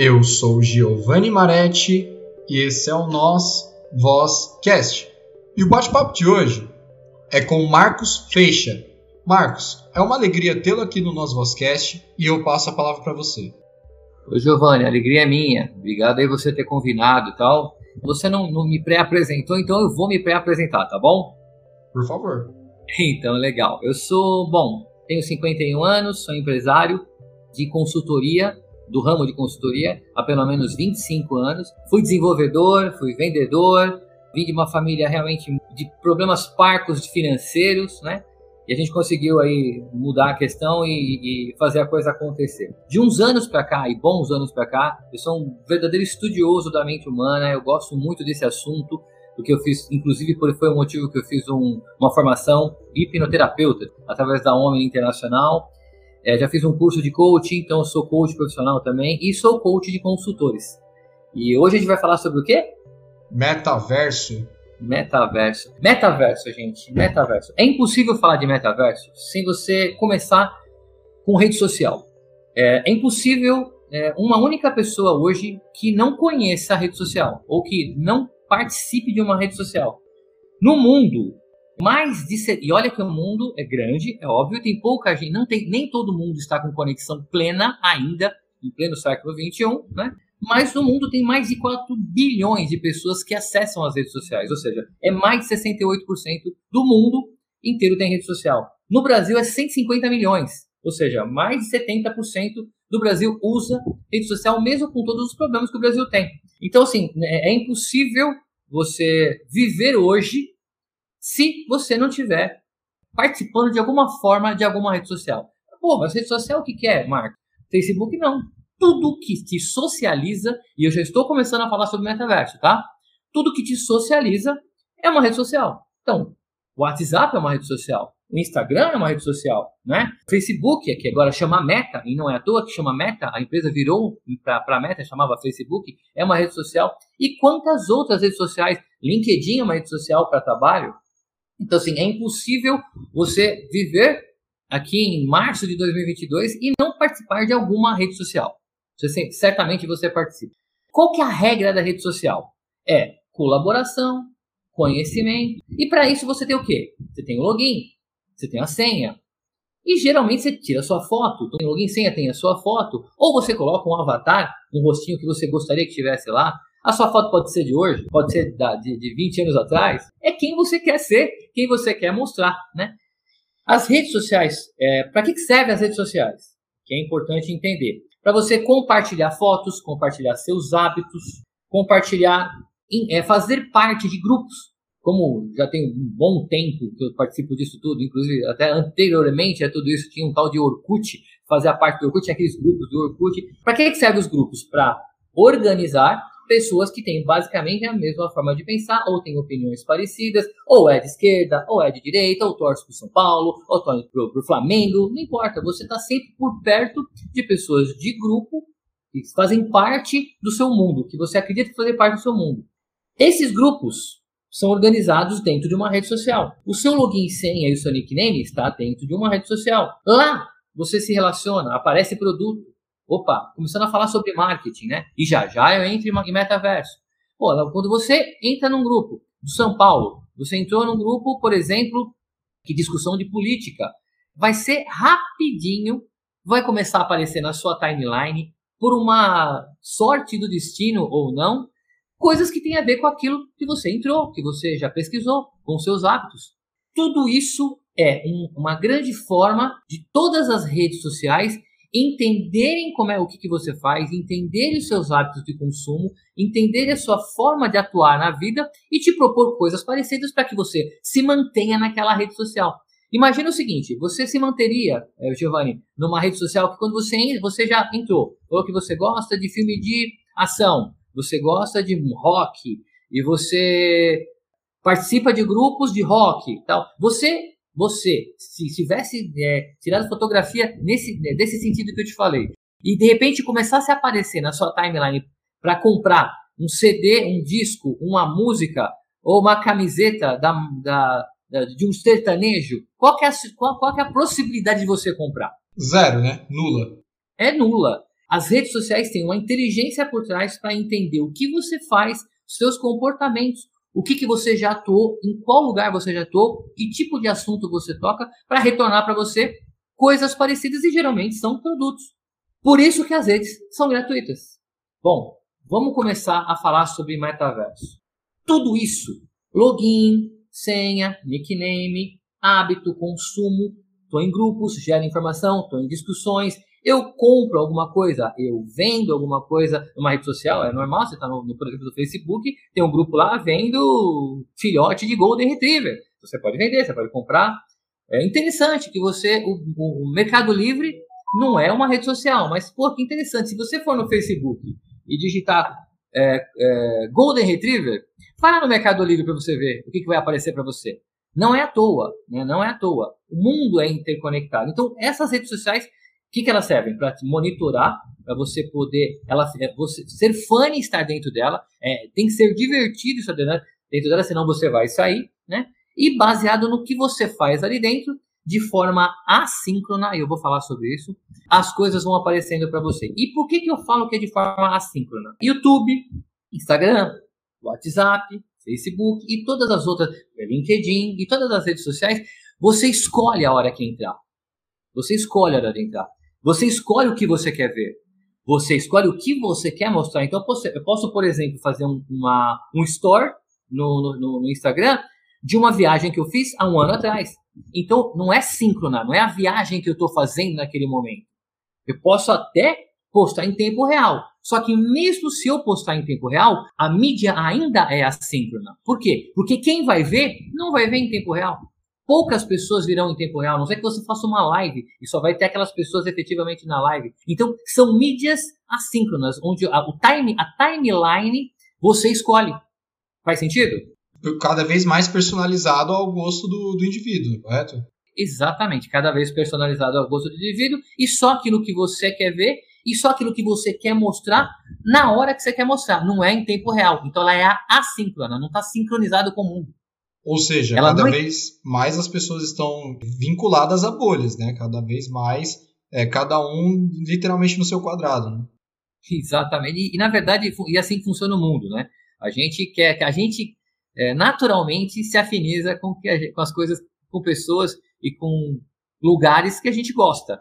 Eu sou Giovanni Maretti e esse é o Nós Voz Cast. E o bate-papo de hoje é com Marcos Feixa. Marcos, é uma alegria tê-lo aqui no Nós Voz Cast e eu passo a palavra para você. Oi, Giovanni, a alegria é minha. Obrigado aí você ter convidado e tal. Você não, não me pré-apresentou, então eu vou me pré-apresentar, tá bom? Por favor. Então, legal. Eu sou, bom, tenho 51 anos, sou empresário de consultoria, do ramo de consultoria, há pelo menos 25 anos. Fui desenvolvedor, fui vendedor, vim de uma família realmente de problemas parcos financeiros, né? E a gente conseguiu aí mudar a questão e, e fazer a coisa acontecer. De uns anos para cá, e bons anos para cá, eu sou um verdadeiro estudioso da mente humana, eu gosto muito desse assunto, o que eu fiz, inclusive foi o motivo que eu fiz um, uma formação hipnoterapeuta através da Homem Internacional. É, já fiz um curso de coaching, então eu sou coach profissional também e sou coach de consultores. E hoje a gente vai falar sobre o quê? Metaverso. Metaverso. Metaverso, gente. Metaverso. É impossível falar de metaverso sem você começar com rede social. É, é impossível é, uma única pessoa hoje que não conheça a rede social ou que não participe de uma rede social. No mundo, mais de e olha que o mundo é grande, é óbvio, tem pouca gente, não tem nem todo mundo está com conexão plena ainda em pleno século 21, né? Mas no mundo tem mais de 4 bilhões de pessoas que acessam as redes sociais, ou seja, é mais de 68% do mundo inteiro tem rede social. No Brasil é 150 milhões, ou seja, mais de 70% do Brasil usa rede social, mesmo com todos os problemas que o Brasil tem. Então, assim, é, é impossível você viver hoje se você não tiver participando de alguma forma de alguma rede social. Pô, mas rede social o que, que é, Marco? Facebook não tudo que te socializa, e eu já estou começando a falar sobre metaverso, tá? Tudo que te socializa é uma rede social. Então, o WhatsApp é uma rede social, o Instagram é uma rede social, né? Facebook, que agora chama Meta, e não é à toa que chama Meta, a empresa virou para Meta, chamava Facebook, é uma rede social. E quantas outras redes sociais? LinkedIn é uma rede social para trabalho. Então, assim, é impossível você viver aqui em março de 2022 e não participar de alguma rede social. Você, certamente você participa. Qual que é a regra da rede social? É colaboração, conhecimento. E para isso você tem o quê? Você tem o login, você tem a senha. E geralmente você tira a sua foto. Então, o login senha tem a sua foto. Ou você coloca um avatar, um rostinho que você gostaria que tivesse lá. A sua foto pode ser de hoje, pode ser de, de 20 anos atrás. É quem você quer ser, quem você quer mostrar, né? As redes sociais, é, para que servem as redes sociais? Que é importante entender para você compartilhar fotos, compartilhar seus hábitos, compartilhar, é, fazer parte de grupos. Como já tem um bom tempo que eu participo disso tudo, inclusive até anteriormente a tudo isso tinha um tal de Orkut, fazer parte do Orkut, tinha aqueles grupos do Orkut. Para que, que servem os grupos? Para organizar pessoas que têm basicamente a mesma forma de pensar, ou têm opiniões parecidas, ou é de esquerda, ou é de direita, ou torce para o São Paulo, ou torce para o Flamengo, não importa, você está sempre por perto de pessoas de grupo que fazem parte do seu mundo, que você acredita fazer parte do seu mundo. Esses grupos são organizados dentro de uma rede social. O seu login senha e o seu nickname está dentro de uma rede social. Lá você se relaciona, aparece produto, Opa, começando a falar sobre marketing, né? E já já eu entro em metaverso. Pô, quando você entra num grupo do São Paulo, você entrou num grupo, por exemplo, que discussão de política, vai ser rapidinho, vai começar a aparecer na sua timeline, por uma sorte do destino ou não, coisas que têm a ver com aquilo que você entrou, que você já pesquisou, com seus hábitos. Tudo isso é um, uma grande forma de todas as redes sociais entenderem como é o que, que você faz, entenderem os seus hábitos de consumo, entenderem a sua forma de atuar na vida e te propor coisas parecidas para que você se mantenha naquela rede social. Imagina o seguinte, você se manteria, eh, Giovanni, numa rede social que quando você, você já entrou, falou que você gosta de filme de ação, você gosta de rock e você participa de grupos de rock, tal. Você você, se tivesse é, tirado fotografia nesse, né, desse sentido que eu te falei, e de repente começasse a aparecer na sua timeline para comprar um CD, um disco, uma música ou uma camiseta da, da, da de um sertanejo, qual, é a, qual, qual é a possibilidade de você comprar? Zero, né? Nula. É nula. As redes sociais têm uma inteligência por trás para entender o que você faz, seus comportamentos, o que, que você já atuou, em qual lugar você já atuou, que tipo de assunto você toca, para retornar para você coisas parecidas e geralmente são produtos. Por isso que as redes são gratuitas. Bom, vamos começar a falar sobre metaverso. Tudo isso, login, senha, nickname, hábito, consumo, estou em grupos, gero informação, estou em discussões, eu compro alguma coisa, eu vendo alguma coisa numa rede social, é normal, você está no, no, por exemplo, no Facebook, tem um grupo lá vendo filhote de Golden Retriever. Você pode vender, você pode comprar. É interessante que você, o, o Mercado Livre não é uma rede social, mas pô, que interessante. Se você for no Facebook e digitar é, é, Golden Retriever, vai lá no Mercado Livre para você ver o que, que vai aparecer para você. Não é à toa, né? não é à toa. O mundo é interconectado. Então, essas redes sociais o que, que elas servem? Para monitorar, para você poder ela, é, você, ser fã e estar dentro dela. É, tem que ser divertido estar dentro, dentro dela, senão você vai sair. Né? E baseado no que você faz ali dentro, de forma assíncrona, e eu vou falar sobre isso, as coisas vão aparecendo para você. E por que, que eu falo que é de forma assíncrona? YouTube, Instagram, WhatsApp, Facebook e todas as outras, LinkedIn e todas as redes sociais, você escolhe a hora que entrar. Você escolhe a hora de entrar. Você escolhe o que você quer ver. Você escolhe o que você quer mostrar. Então, eu posso, por exemplo, fazer um, uma, um store no, no, no Instagram de uma viagem que eu fiz há um ano atrás. Então, não é síncrona, não é a viagem que eu estou fazendo naquele momento. Eu posso até postar em tempo real. Só que mesmo se eu postar em tempo real, a mídia ainda é assíncrona. Por quê? Porque quem vai ver, não vai ver em tempo real poucas pessoas virão em tempo real, não sei que você faça uma live e só vai ter aquelas pessoas efetivamente na live. Então, são mídias assíncronas, onde a, o time, a timeline você escolhe. Faz sentido? Cada vez mais personalizado ao gosto do, do indivíduo, correto? Exatamente, cada vez personalizado ao gosto do indivíduo e só aquilo que você quer ver e só aquilo que você quer mostrar na hora que você quer mostrar, não é em tempo real. Então ela é assíncrona, não está sincronizado com o mundo. Ou seja, Ela cada não... vez mais as pessoas estão vinculadas a bolhas, né? Cada vez mais, é, cada um literalmente no seu quadrado, né? Exatamente. E, e, na verdade, e assim funciona o mundo, né? A gente quer que a gente é, naturalmente se afiniza com, que com as coisas, com pessoas e com lugares que a gente gosta.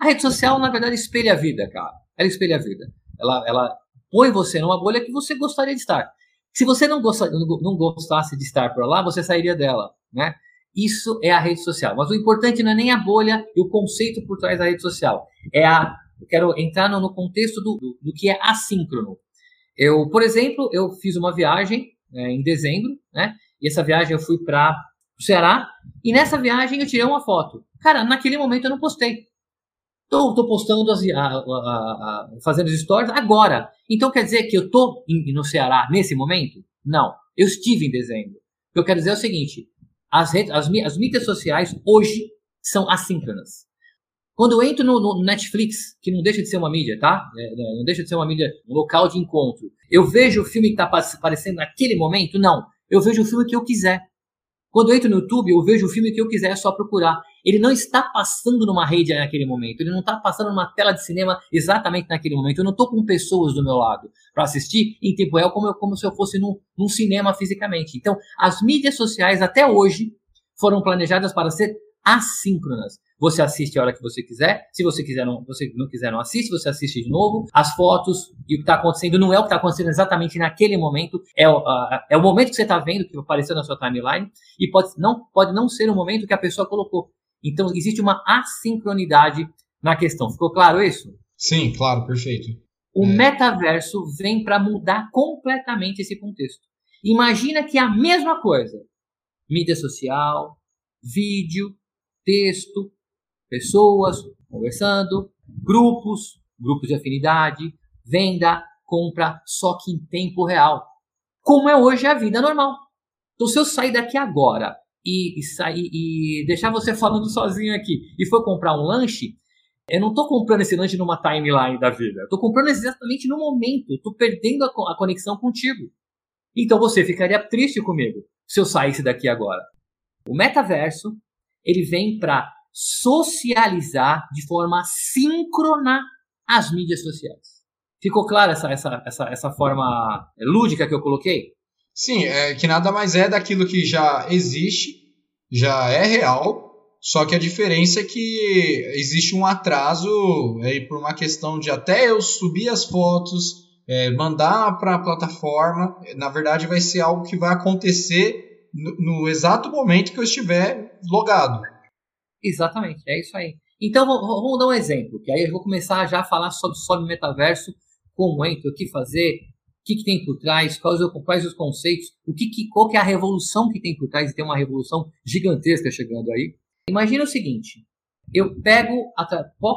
A rede social, na verdade, espelha a vida, cara. Ela espelha a vida. Ela, ela põe você numa bolha que você gostaria de estar. Se você não, gosta, não gostasse de estar por lá, você sairia dela, né? Isso é a rede social. Mas o importante não é nem a bolha e o conceito por trás da rede social. É a. Eu quero entrar no, no contexto do, do, do, que é assíncrono. Eu, por exemplo, eu fiz uma viagem é, em dezembro, né? E essa viagem eu fui para o Ceará. E nessa viagem eu tirei uma foto. Cara, naquele momento eu não postei. Tô, tô postando, as, a, a, a, fazendo os stories agora. Então quer dizer que eu em, no Ceará nesse momento? Não. Eu estive em dezembro. O que eu quero dizer é o seguinte: as, redes, as, as mídias sociais hoje são assíncronas. Quando eu entro no, no, Netflix, que não deixa de ser uma mídia, tá? É, é não deixa de ser uma mídia, um local de encontro. Eu vejo o filme que está aparecendo naquele momento? Não. Eu vejo o filme que eu quiser. Quando eu entro no YouTube, eu vejo o filme que eu quiser, é só procurar. Ele não está passando numa rede naquele momento, ele não está passando numa tela de cinema exatamente naquele momento. Eu não estou com pessoas do meu lado para assistir em tempo real como, eu, como se eu fosse num, num cinema fisicamente. Então, as mídias sociais até hoje foram planejadas para ser assíncronas. Você assiste a hora que você quiser. Se você quiser não, você não quiser, não assiste. Você assiste de novo. As fotos e o que está acontecendo não é o que está acontecendo exatamente naquele momento. É uh, é o momento que você está vendo que apareceu na sua timeline e pode não, pode não ser o momento que a pessoa colocou. Então existe uma assincronidade na questão. Ficou claro isso? Sim, claro, perfeito. O é. metaverso vem para mudar completamente esse contexto. Imagina que é a mesma coisa, mídia social, vídeo, texto, pessoas conversando, grupos, grupos de afinidade, venda, compra, só que em tempo real. Como é hoje a vida normal. Então, se eu sair daqui agora e, e, sair, e deixar você falando sozinho aqui e for comprar um lanche, eu não estou comprando esse lanche numa timeline da vida. Estou comprando exatamente no momento. Estou perdendo a, a conexão contigo. Então você ficaria triste comigo se eu saísse daqui agora. O metaverso ele vem para socializar de forma síncrona as mídias sociais. Ficou clara essa, essa, essa, essa forma lúdica que eu coloquei? Sim, é que nada mais é daquilo que já existe, já é real, só que a diferença é que existe um atraso aí por uma questão de até eu subir as fotos, é, mandar para a plataforma, na verdade vai ser algo que vai acontecer no, no, exato momento que eu estiver logado. Exatamente, é isso aí. Então vamos dar um exemplo, que aí eu vou começar já a falar sobre, sobre metaverso, como entra, o que fazer, o que, que tem por trás, quais, quais os conceitos, o que, que, qual que é a revolução que tem por trás, e tem uma revolução gigantesca chegando aí. Imagina o seguinte, eu pego,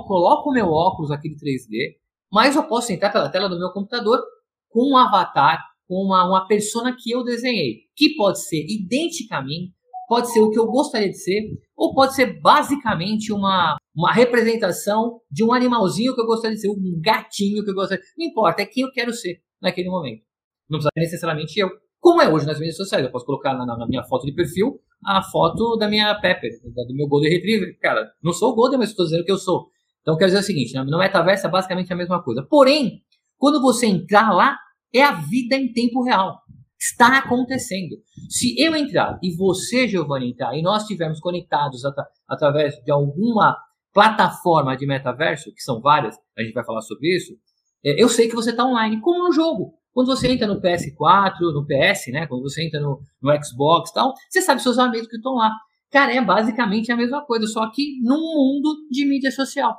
coloco o meu óculos, aquele 3D, mas eu posso entrar pela tela do meu computador com um avatar, com uma, uma persona que eu desenhei, que pode ser idêntica a mim, pode ser o que eu gostaria de ser, ou pode ser basicamente uma, uma representação de um animalzinho que eu gostaria de ser, um gatinho que eu gostaria. Não importa, é quem eu quero ser naquele momento. Não precisa necessariamente eu. Como é hoje nas mídias sociais, eu posso colocar na, na minha foto de perfil a foto da minha Pepper, do meu Golden Retriever. Cara, não sou o Golden, mas estou dizendo que eu sou. Então, quer dizer o seguinte, no metaverso é basicamente a mesma coisa. Porém, quando você entrar lá, é a vida em tempo real. Está acontecendo. Se eu entrar e você, Giovanni, entrar e nós estivermos conectados at através de alguma plataforma de metaverso, que são várias, a gente vai falar sobre isso, é, eu sei que você está online, como no jogo. Quando você entra no PS4, no PS, né? Quando você entra no, no Xbox e tal, você sabe seus amigos que estão lá. Cara, é basicamente a mesma coisa, só que num mundo de mídia social.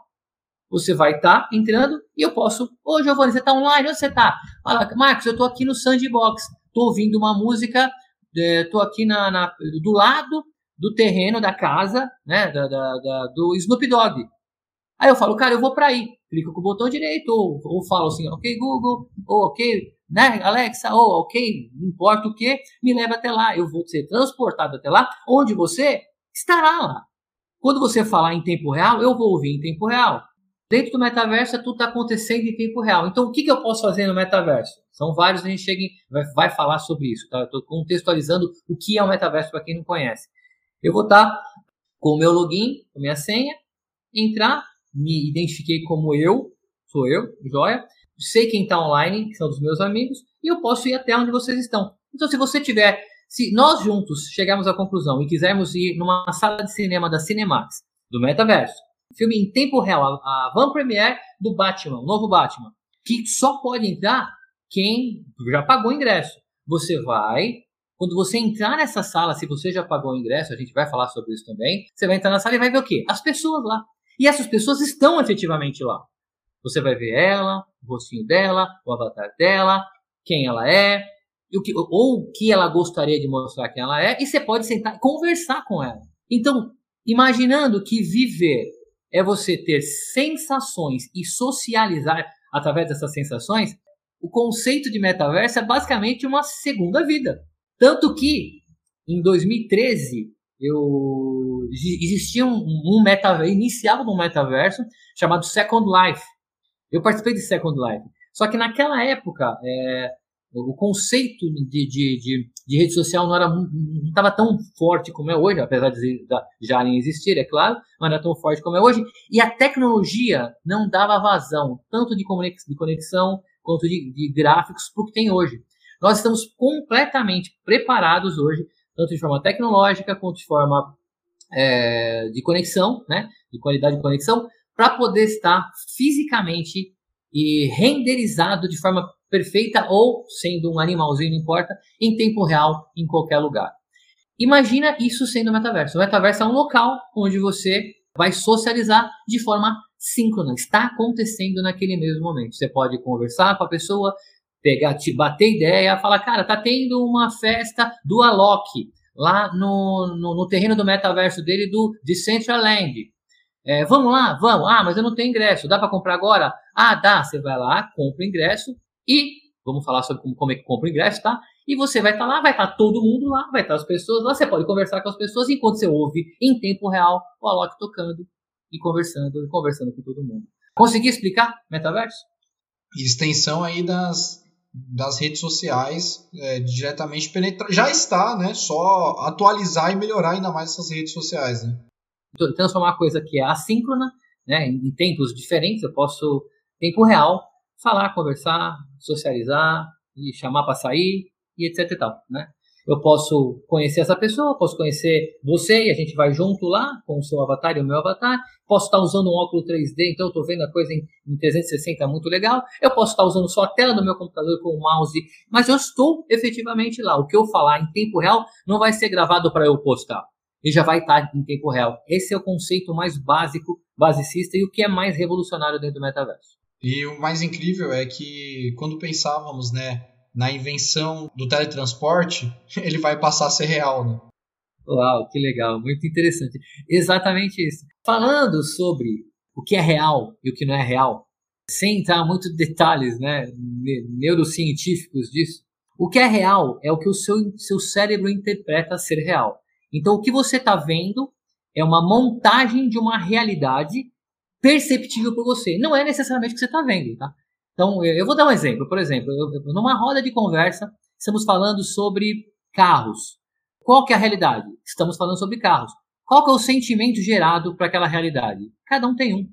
Você vai estar tá entrando e eu posso. Ô, Giovanni, você está online? Onde você está? Fala, Marcos, eu estou aqui no Sandbox. Estou ouvindo uma música. Estou é, aqui na, na, do lado do terreno da casa, né? Da, da, da, do Snoop Dogg. Aí eu falo, cara, eu vou para aí. Clico com o botão direito, ou, ou falo assim, ok, Google, ou ok, né, Alexa, ou ok, não importa o que, me leva até lá. Eu vou ser transportado até lá, onde você estará lá. Quando você falar em tempo real, eu vou ouvir em tempo real. Dentro do metaverso, tudo está acontecendo em tempo real. Então, o que, que eu posso fazer no metaverso? São vários, a gente chega em, vai, vai falar sobre isso. Tá? Estou contextualizando o que é o metaverso para quem não conhece. Eu vou estar tá com o meu login, com a minha senha, entrar, me identifiquei como eu, sou eu, joia. Sei quem está online, que são dos meus amigos, e eu posso ir até onde vocês estão. Então, se você tiver, se nós juntos chegarmos à conclusão e quisermos ir numa sala de cinema da Cinemax, do metaverso, filme em tempo real, a, a Van Premiere do Batman, o novo Batman, que só pode entrar quem já pagou o ingresso. Você vai, quando você entrar nessa sala, se você já pagou o ingresso, a gente vai falar sobre isso também, você vai entrar na sala e vai ver o quê? As pessoas lá. E essas pessoas estão efetivamente lá. Você vai ver ela, o rostinho dela, o avatar dela, quem ela é, o que, ou o que ela gostaria de mostrar quem ela é, e você pode sentar e conversar com ela. Então, imaginando que viver é você ter sensações e socializar através dessas sensações, o conceito de metaverso é basicamente uma segunda vida. Tanto que, em 2013, eu existia um, um metaverso, iniciava um metaverso chamado Second Life. Eu participei de Second Life. Só que naquela época, é, o conceito de, de, de, de, rede social não era não estava tão forte como é hoje, apesar de já nem existir, é claro, mas não era tão forte como é hoje. E a tecnologia não dava vazão, tanto de conexão quanto de, de gráficos, para o que tem hoje. Nós estamos completamente preparados hoje, tanto de forma tecnológica quanto de forma é, de conexão, né, de qualidade de conexão, para poder estar fisicamente e renderizado de forma perfeita ou sendo um animalzinho, não importa, em tempo real, em qualquer lugar. Imagina isso sendo o metaverso. O metaverso é um local onde você vai socializar de forma síncrona. Está acontecendo naquele mesmo momento. Você pode conversar com a pessoa, pegar, te bater ideia, falar, cara, tá tendo uma festa do Alok lá no, no, no terreno do metaverso dele do Decentraland. É, vamos lá, vamos. Ah, mas eu não tenho ingresso. Dá para comprar agora? Ah, dá. Você vai lá, compra o ingresso e vamos falar sobre como, como é que compra o ingresso, tá? E você vai estar tá lá, vai estar tá todo mundo lá, vai estar tá as pessoas lá. Você pode conversar com as pessoas enquanto você ouve em tempo real o Alok tocando e conversando, e conversando com todo mundo. Consegui explicar metaverso? Extensão aí das, das redes sociais é, diretamente penetra já está, né? Só atualizar e melhorar ainda mais essas redes sociais, né? Transformar uma coisa que é assíncrona, né? Em tempos diferentes, eu posso tempo real, falar, conversar, socializar, e chamar para sair e etc e tal, né? Eu posso conhecer essa pessoa, posso conhecer você e a gente vai junto lá com o seu avatar e o meu avatar. Posso estar usando um óculos 3D, então eu estou vendo a coisa em, em 360 muito legal. Eu posso estar usando só a tela do meu computador com o mouse, mas eu estou efetivamente lá. O que eu falar em tempo real não vai ser gravado para eu postar. Ele já vai estar em tempo real. Esse é o conceito mais básico, basicista e o que é mais revolucionário dentro do metaverso. E o mais incrível é que quando pensávamos, né, na invenção do teletransporte, ele vai passar a ser real, né? Uau, que legal, muito interessante. Exatamente isso. Falando sobre o que é real e o que não é real, sem entrar muito detalhes, né, neurocientíficos disso, o que é real é o que o seu, seu cérebro interpreta ser real. Então, o que você está vendo é uma montagem de uma realidade perceptível por você. Não é necessariamente o que você está vendo, tá? Então, eu vou dar um exemplo. Por exemplo, eu, numa roda de conversa, estamos falando sobre carros. Qual que é a realidade? Estamos falando sobre carros. Qual que é o sentimento gerado para aquela realidade? Cada um tem um.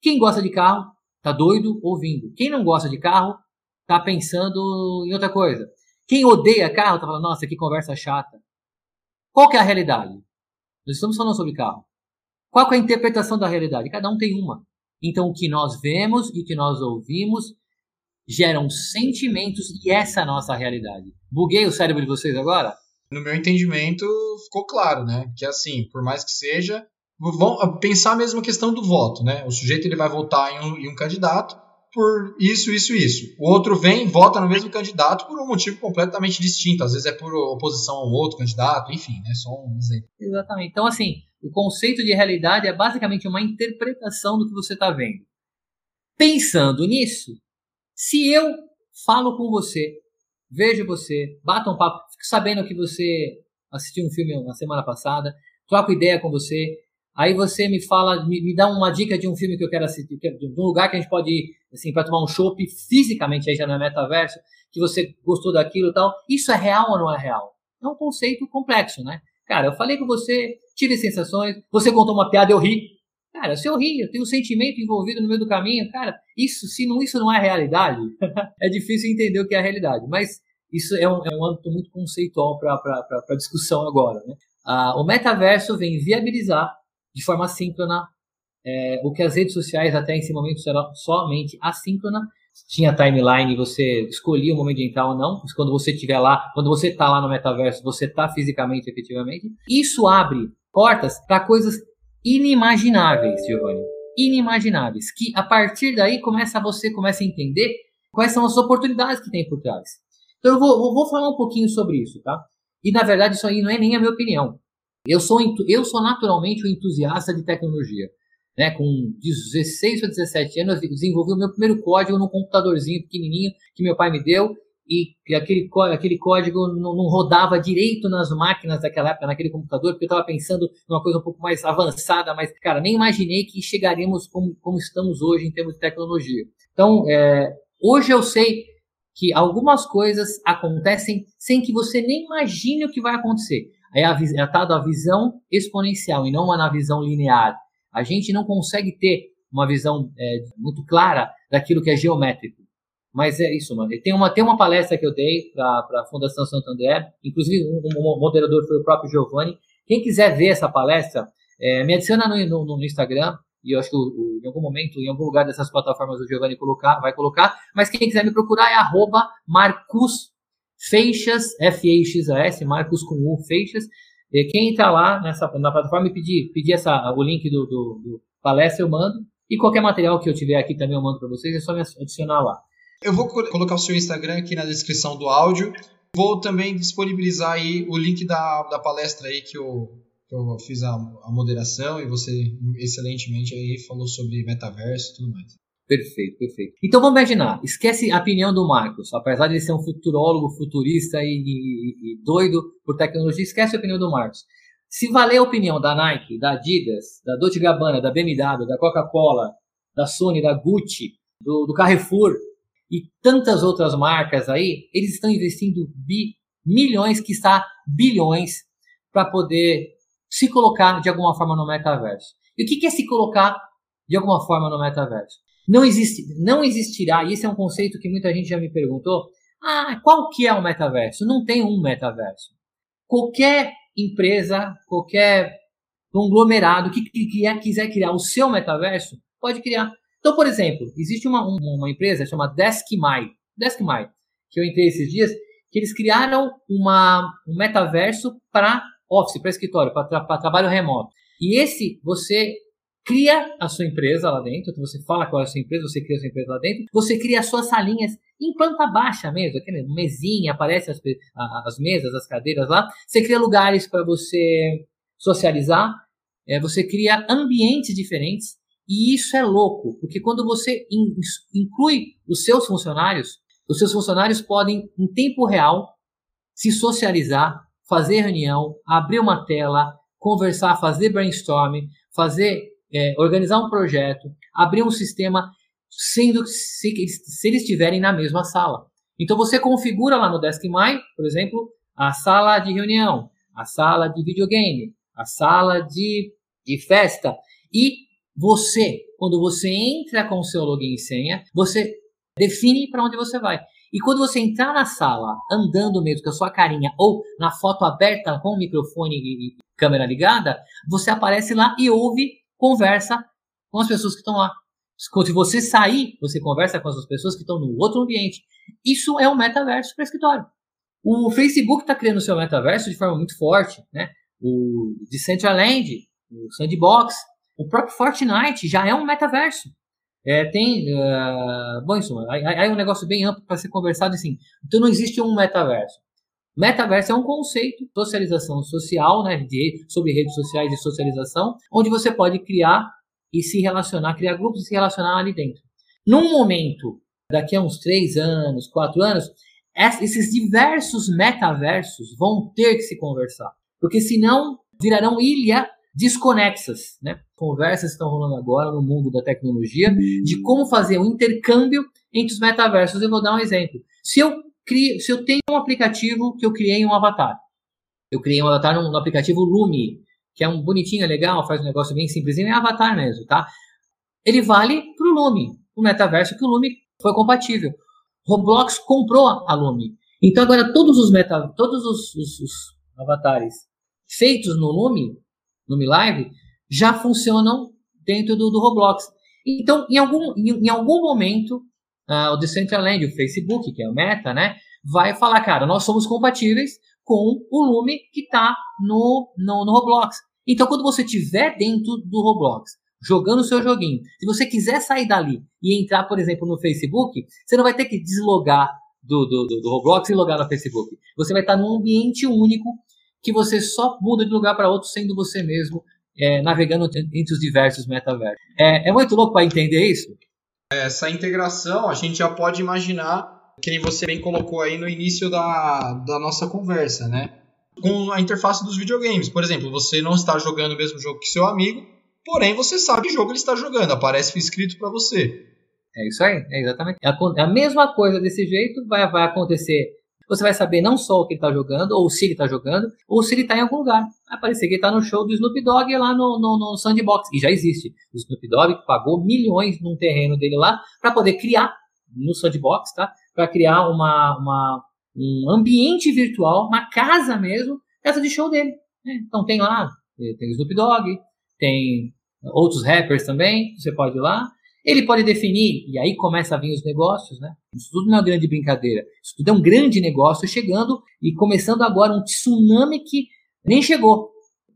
Quem gosta de carro está doido ouvindo. Quem não gosta de carro está pensando em outra coisa. Quem odeia carro está falando, nossa, que conversa chata. Qual que é a realidade? Nós estamos falando sobre carro. Qual é a interpretação da realidade? Cada um tem uma. Então, o que nós vemos e o que nós ouvimos geram sentimentos e essa é a nossa realidade. Buguei o cérebro de vocês agora? No meu entendimento, ficou claro, né? Que assim, por mais que seja, vão pensar a mesma questão do voto, né? O sujeito ele vai votar em um, em um candidato por isso, isso, isso. O outro vem, vota no mesmo candidato por um motivo completamente distinto. Às vezes é por oposição ao outro candidato, enfim, né? Só um exemplo. Exatamente. Então, assim, o conceito de realidade é basicamente uma interpretação do que você está vendo. Pensando nisso, se eu falo com você, vejo você, bato um papo, fico sabendo que você assistiu um filme na semana passada, troco ideia com você, aí você me fala, me, me dá uma dica de um filme que eu quero assistir, de um lugar que a gente pode ir, assim, para tomar um chopp fisicamente, aí já no metaverso, que você gostou daquilo e tal. Isso é real ou não é real? É um conceito complexo, né? Cara, eu falei com você, tive sensações, você contou uma piada, eu ri. Cara, se eu ri, eu tenho um sentimento envolvido no meio do caminho, cara, isso, se não, isso não é realidade, é difícil entender o que é a realidade. Mas isso é um, é um âmbito muito conceitual para discussão agora. Né? Ah, o metaverso vem viabilizar de forma síncrona é, o que as redes sociais até esse momento eram somente assíncrona tinha timeline, você escolhia o momento de entrar ou não. Quando você estiver lá, quando você está lá no metaverso, você está fisicamente, efetivamente. Isso abre portas para coisas inimagináveis, Giovanni. Inimagináveis. Que a partir daí começa você começa a entender quais são as oportunidades que tem por trás. Então eu vou, vou falar um pouquinho sobre isso, tá? E na verdade isso aí não é nem a minha opinião. Eu sou, eu sou naturalmente um entusiasta de tecnologia né, com 16 ou 17 anos, eu desenvolvi o meu primeiro código num computadorzinho pequenininho que meu pai me deu e aquele, aquele código não, não, rodava direito nas máquinas daquela época, naquele computador, porque eu estava pensando numa coisa um pouco mais avançada, mas, cara, nem imaginei que chegaríamos como, como estamos hoje em termos de tecnologia. Então, é, hoje eu sei que algumas coisas acontecem sem que você nem imagine o que vai acontecer. É a, é visão exponencial e não uma na visão linear. A gente não consegue ter uma visão é, muito clara daquilo que é geométrico. Mas é isso, mano. Tem uma, tem uma palestra que eu dei para a Fundação Santander, inclusive um, um, moderador foi o próprio Giovanni. Quem quiser ver essa palestra, é, me adiciona no, no, no, Instagram, e eu acho que o, o, em algum momento, em algum lugar dessas plataformas o Giovanni colocar, vai colocar. Mas quem quiser me procurar é arroba Marcus Feixas, F-E-X-A-S, Marcus com U, Feixas. E quem entrar lá nessa, na plataforma e pedir, pedir essa, o link do, do, do palestra, eu mando. E qualquer material que eu tiver aqui também eu mando para vocês, é só me adicionar lá. Eu vou colocar o seu Instagram aqui na descrição do áudio. Vou também disponibilizar aí o link da, da palestra aí que eu, que eu fiz a, a moderação e você excelentemente aí falou sobre metaverso e tudo mais. Perfeito, perfeito. Então vamos imaginar, esquece a opinião do Marcos, apesar de ele ser um futurólogo, futurista e, e, e, doido por tecnologia, esquece a opinião do Marcos. Se valer a opinião da Nike, da Adidas, da Dolce Gabbana, da BMW, da Coca-Cola, da Sony, da Gucci, do, do, Carrefour e tantas outras marcas aí, eles estão investindo bi, milhões, que está bilhões, para poder se colocar de alguma forma no metaverso. E o que é se colocar de alguma forma no metaverso? Não, existe, não existirá, e esse é um conceito que muita gente já me perguntou, ah, qual que é o metaverso? Não tem um metaverso. Qualquer empresa, qualquer conglomerado que, que, que quiser criar o seu metaverso, pode criar. Então, por exemplo, existe uma, uma empresa chamada DeskMy, DeskMy, que eu entrei esses dias, que eles criaram uma, um metaverso para office, para escritório, para tra trabalho remoto. E esse, você cria a sua empresa lá dentro, então você fala qual é a sua empresa, você cria a sua empresa lá dentro, você cria as suas salinhas em planta baixa mesmo, aquele mesinha, aparece as, as mesas, as cadeiras lá, você cria lugares para você socializar, é, você cria ambientes diferentes, e isso é louco, porque quando você in, inclui os seus funcionários, os seus funcionários podem, em tempo real, se socializar, fazer reunião, abrir uma tela, conversar, fazer brainstorming, fazer, é, organizar um projeto, abrir um sistema, sendo se, se eles estiverem na mesma sala. Então você configura lá no DeskMy, por exemplo, a sala de reunião, a sala de videogame, a sala de, de festa e você, quando você entra com o seu login e senha, você define para onde você vai. E quando você entrar na sala, andando mesmo com a sua carinha, ou na foto aberta com o microfone e câmera ligada, você aparece lá e ouve, conversa com as pessoas que estão lá. Se você sair, você conversa com as pessoas que estão no outro ambiente. Isso é um metaverso para escritório. O Facebook está criando o seu metaverso de forma muito forte, né? O Decentraland, o Sandbox, o próprio Fortnite já é um metaverso. É, tem. Uh, bom, isso, aí é um negócio bem amplo para ser conversado assim. Então não existe um metaverso. Metaverso é um conceito socialização social, né, de, sobre redes sociais de socialização, onde você pode criar e se relacionar, criar grupos e se relacionar ali dentro. Num momento, daqui a uns três anos, quatro anos, esses diversos metaversos vão ter que se conversar, porque senão virarão ilha desconexas, né? Conversas estão rolando agora no mundo da tecnologia de como fazer um intercâmbio entre os metaversos. Eu vou dar um exemplo. Se eu se eu tenho um aplicativo que eu criei um avatar, eu criei um avatar no, aplicativo Lumi, que é um bonitinho, é legal, faz um negócio bem simplesinho, é avatar mesmo, tá? Ele vale para o Lumi, o metaverso que o Lumi foi compatível. Roblox comprou a Lumi. Então agora todos os meta, todos os, os, os avatares feitos no Lumi no Mi Live já funcionam dentro do, do Roblox. Então, em algum, em, em algum momento, uh, o Decentraland, o Facebook, que é o Meta, né, vai falar, cara, nós somos compatíveis com o Lume que está no, no, no Roblox. Então, quando você estiver dentro do Roblox, jogando o seu joguinho, se você quiser sair dali e entrar, por exemplo, no Facebook, você não vai ter que deslogar do, do, do, do Roblox e logar no Facebook. Você vai estar num ambiente único que você só muda de lugar para outro sendo você mesmo, é, navegando entre os diversos metaversos. É, é muito louco para entender isso? Essa integração a gente já pode imaginar, que nem você bem colocou aí no início da, da nossa conversa, né? Com a interface dos videogames. Por exemplo, você não está jogando o mesmo jogo que seu amigo, porém você sabe que jogo ele está jogando, aparece escrito para você. É isso aí, é exatamente. É a, é a mesma coisa desse jeito vai, vai acontecer você vai saber não só o que ele está jogando, ou se ele está jogando, ou se ele está em algum lugar. Vai parecer que ele está no show do Snoop Dogg lá no, no, no, Sandbox, e já existe. O Snoop Dogg pagou milhões num terreno dele lá para poder criar, no Sandbox, tá? Para criar uma, uma, um ambiente virtual, uma casa mesmo, casa de show dele. Né? Então tem lá, tem o Snoop Dogg, tem outros rappers também, você pode ir lá. Ele pode definir, e aí começa a vir os negócios, né? Isso tudo não é uma grande brincadeira. Isso tudo é um grande negócio chegando e começando agora um tsunami que nem chegou.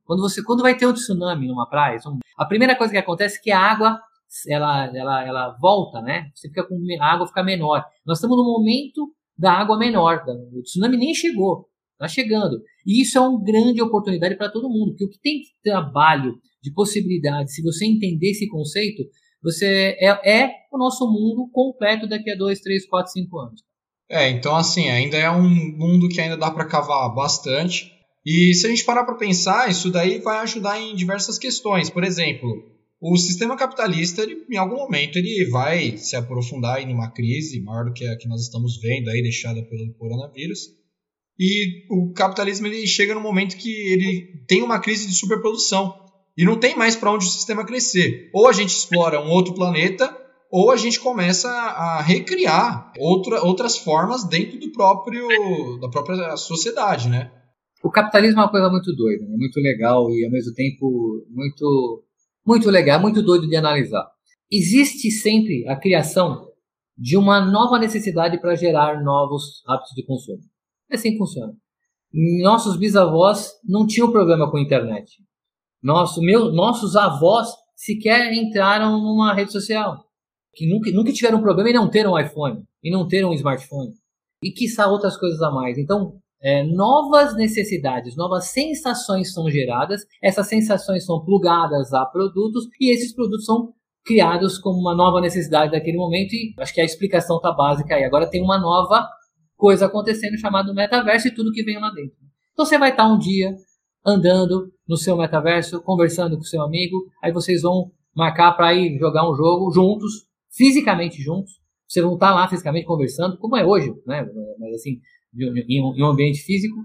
Quando você, quando vai ter um tsunami numa praia, a primeira coisa que acontece é que a água ela, ela, ela volta, né? Você fica com a água fica menor. Nós estamos no momento da água menor. O tsunami nem chegou, está chegando. E isso é uma grande oportunidade para todo mundo, porque o que tem de trabalho, de possibilidade, se você entender esse conceito, você é, é o nosso mundo completo daqui a 2, 3, 4, 5 anos. É, então assim, ainda é um mundo que ainda dá para cavar bastante. E se a gente parar para pensar, isso daí vai ajudar em diversas questões. Por exemplo, o sistema capitalista, ele, em algum momento, ele vai se aprofundar em uma crise maior do que a que nós estamos vendo aí, deixada pelo coronavírus. E o capitalismo ele chega no momento que ele tem uma crise de superprodução. E não tem mais para onde o sistema crescer. Ou a gente explora um outro planeta, ou a gente começa a recriar outra, outras formas dentro do próprio da própria sociedade, né? O capitalismo é uma coisa muito doida, né? muito legal e ao mesmo tempo muito muito legal, muito doido de analisar. Existe sempre a criação de uma nova necessidade para gerar novos hábitos de consumo. É assim que funciona. Nossos bisavós não tinham problema com a internet. Nosso, meu, nossos avós sequer entraram numa rede social. Que nunca, nunca tiveram problema em não ter um iPhone, e não ter um smartphone. E quiçá outras coisas a mais. Então, é, novas necessidades, novas sensações são geradas, essas sensações são plugadas a produtos e esses produtos são criados como uma nova necessidade daquele momento e acho que a explicação está básica aí. Agora tem uma nova coisa acontecendo chamada metaverso e tudo que vem lá dentro. Então você vai estar um dia andando no seu metaverso, conversando com seu amigo, aí vocês vão marcar para ir jogar um jogo juntos, fisicamente juntos. Vocês vão estar lá fisicamente conversando, como é hoje, né? Mas assim, em um, ambiente físico.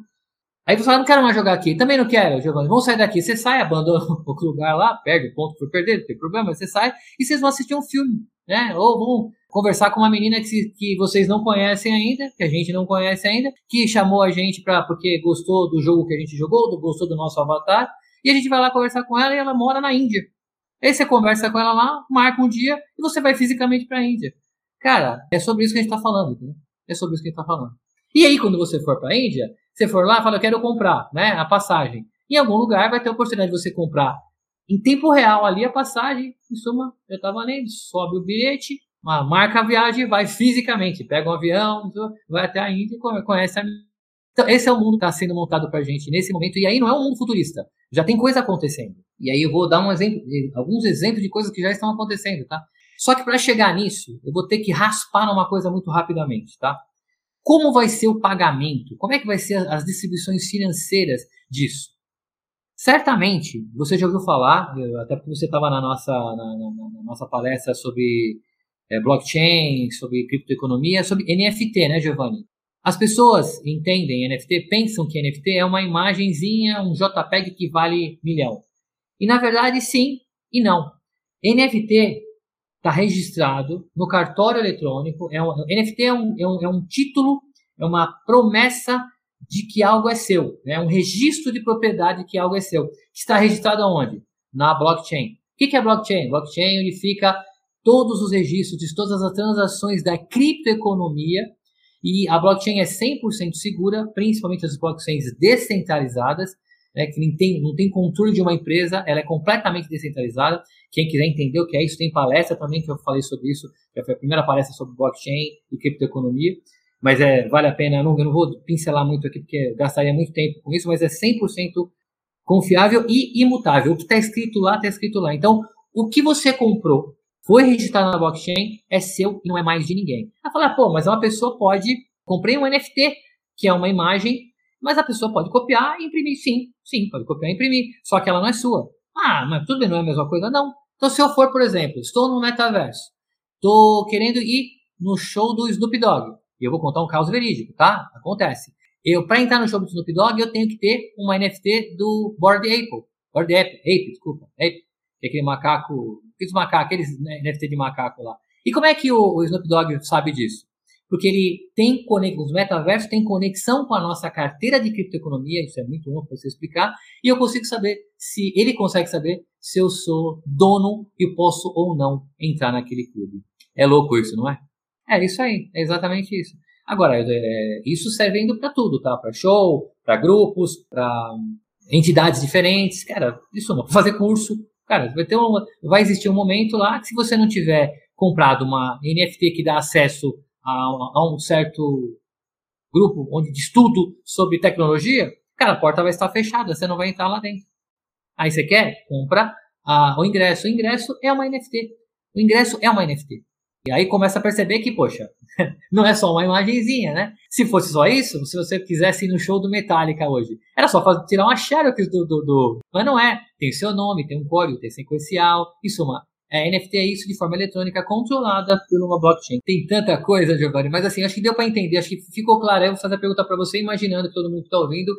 Aí você fala, não quero mais jogar aqui. Também não quero, Giovanni. Vamos sair daqui. Você sai, abandona o lugar lá, perde o ponto por perder, não tem problema. Você sai e vocês vão assistir um filme, né? Ou vão conversar com uma menina que, que vocês não conhecem ainda, que a gente não conhece ainda, que chamou a gente pra, porque gostou do jogo que a gente jogou, gostou do nosso avatar. E a gente vai lá conversar com ela e ela mora na Índia. Aí você conversa com ela lá, marca um dia e você vai fisicamente para a Índia. Cara, é sobre isso que a gente está falando, entendeu? É sobre isso que a gente está falando. E aí, quando você for para a Índia, você for lá, fala, eu quero comprar, né, a passagem. Em algum lugar vai ter a oportunidade de você comprar em tempo real ali a passagem, em suma, já está valendo, sobe o bilhete, marca a viagem, vai fisicamente, pega um avião, vai até a Índia e conhece a então, esse é o mundo que está sendo montado para a gente nesse momento, e aí não é um mundo futurista. Já tem coisa acontecendo. E aí eu vou dar um exemplo, alguns exemplos de coisas que já estão acontecendo, tá? Só que para chegar nisso, eu vou ter que raspar numa coisa muito rapidamente, tá? Como vai ser o pagamento? Como é que vai ser as distribuições financeiras disso? Certamente, você já ouviu falar, até porque você estava na nossa, na, na, na, nossa palestra sobre é, blockchain, sobre criptoeconomia, sobre NFT, né, Giovanni? As pessoas entendem NFT, pensam que NFT é uma imagenzinha, um JPEG que vale milhão. E na verdade, sim e não. NFT está registrado no cartório eletrônico. É um, NFT é um, é, um, é um título, é uma promessa de que algo é seu, né? um registro de propriedade de que algo é seu. Está registrado aonde? Na blockchain. O que é blockchain? Blockchain unifica todos os registros de todas as transações da criptoeconomia e a blockchain é 100% segura, principalmente as blockchains descentralizadas, né, que não tem, não tem controle de uma empresa, ela é completamente descentralizada. Quem quiser entender o que é isso, tem palestra também que eu falei sobre isso, já foi a primeira palestra sobre blockchain e criptoeconomia, mas é, vale a pena, eu não, eu não vou pincelar muito aqui porque gastaria muito tempo com isso, mas é 100% confiável e imutável. O que está escrito lá, está escrito lá. Então, o que você comprou foi registrado na blockchain, é seu e não é mais de ninguém. Ela fala, pô, mas uma pessoa pode, comprei um NFT, que é uma imagem mas a pessoa pode copiar e imprimir, sim, sim, pode copiar e imprimir, só que ela não é sua. Ah, mas tudo bem, não é a mesma coisa? Não. Então, se eu for, por exemplo, estou no metaverso, estou querendo ir no show do Snoop Dogg, e eu vou contar um caso verídico, tá? Acontece. Eu, para entrar no show do Snoop Dogg, eu tenho que ter uma NFT do Board Apple. Board Apple, Ape, desculpa. Ape, que é aquele macaco, aqueles macacos, aqueles né, NFT de macaco lá. E como é que o, o Snoop Dogg sabe disso? porque ele tem conexão, os metaversos têm conexão com a nossa carteira de criptoeconomia, isso é muito bom para você explicar, e eu consigo saber se ele consegue saber se eu sou dono e posso ou não entrar naquele clube. É louco isso, não é? É isso aí, é exatamente isso. Agora, é, isso servendo para tudo, tá? Para show, para grupos, para entidades diferentes, cara, isso não, fazer curso, cara, vai ter um, vai existir um momento lá que se você não tiver comprado uma NFT que dá acesso a, a um certo grupo onde de estudo sobre tecnologia, cara, a porta vai estar fechada, você não vai entrar lá dentro. Aí você quer? Compra a, o ingresso. O ingresso é uma NFT. O ingresso é uma NFT. E aí começa a perceber que, poxa, não é só uma imagenzinha, né? Se fosse só isso, se você quisesse ir no show do Metallica hoje, era só fazer, tirar uma xerox do, do, do... Mas não é. Tem seu nome, tem um código, tem sequencial. Isso é uma é, NFT é isso de forma eletrônica controlada por uma blockchain. Tem tanta coisa, Giovanni, mas assim, acho que deu para entender, acho que ficou claro. Eu vou fazer a pergunta para você, imaginando que todo mundo que está ouvindo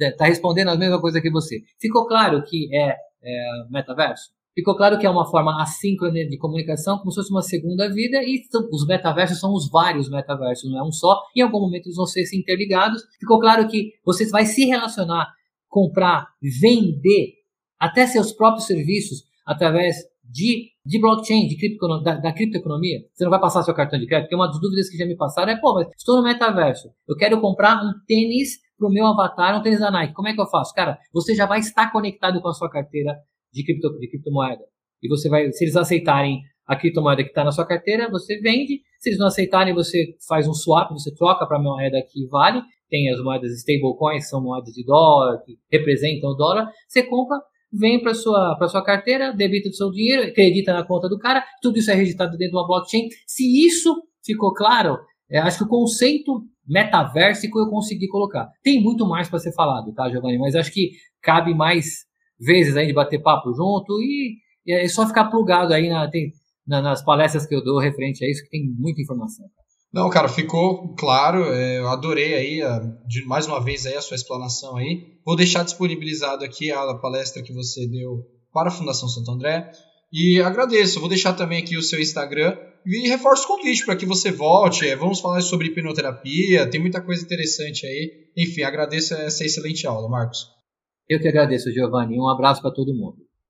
está respondendo a mesma coisa que você. Ficou claro que é, é metaverso? Ficou claro que é uma forma assíncrona de comunicação, como se fosse uma segunda vida, e os metaversos são os vários metaversos, não é um só. Em algum momento eles vão ser interligados. Ficou claro que você vai se relacionar, comprar, vender até seus próprios serviços através de, de blockchain, de cripto, da, da criptoeconomia. Você não vai passar seu cartão de crédito, porque uma das dúvidas que já me passaram é, pô, mas estou no metaverso, eu quero comprar um tênis para o meu avatar, um tênis da Nike, como é que eu faço? Cara, você já vai estar conectado com a sua carteira de, cripto, de criptomoeda. E você vai, se eles aceitarem a criptomoeda que está na sua carteira, você vende. Se eles não aceitarem, você faz um swap, você troca para a moeda que vale. Tem as moedas stablecoins, são moedas de dólar, que representam o dólar. Você compra, vem para sua para sua carteira, debita o seu dinheiro, acredita na conta do cara, tudo isso é registrado dentro de uma blockchain. Se isso ficou claro, é, acho que o conceito metaversico eu consegui colocar. Tem muito mais para ser falado, tá, Giovanni? Mas acho que cabe mais vezes aí de bater papo junto e, e é só ficar plugado aí na, tem, na, nas palestras que eu dou referente a isso, que tem muita informação. Não, cara, ficou claro. É, eu adorei aí, a, de, mais uma vez aí a sua explanação aí. Vou deixar disponibilizado aqui a palestra que você deu para a Fundação Santo André. E agradeço. Vou deixar também aqui o seu Instagram e reforço o convite para que você volte. É, vamos falar sobre hipnoterapia. Tem muita coisa interessante aí. Enfim, agradeço essa excelente aula, Marcos. Eu que agradeço, Giovanni. Um abraço para todo mundo.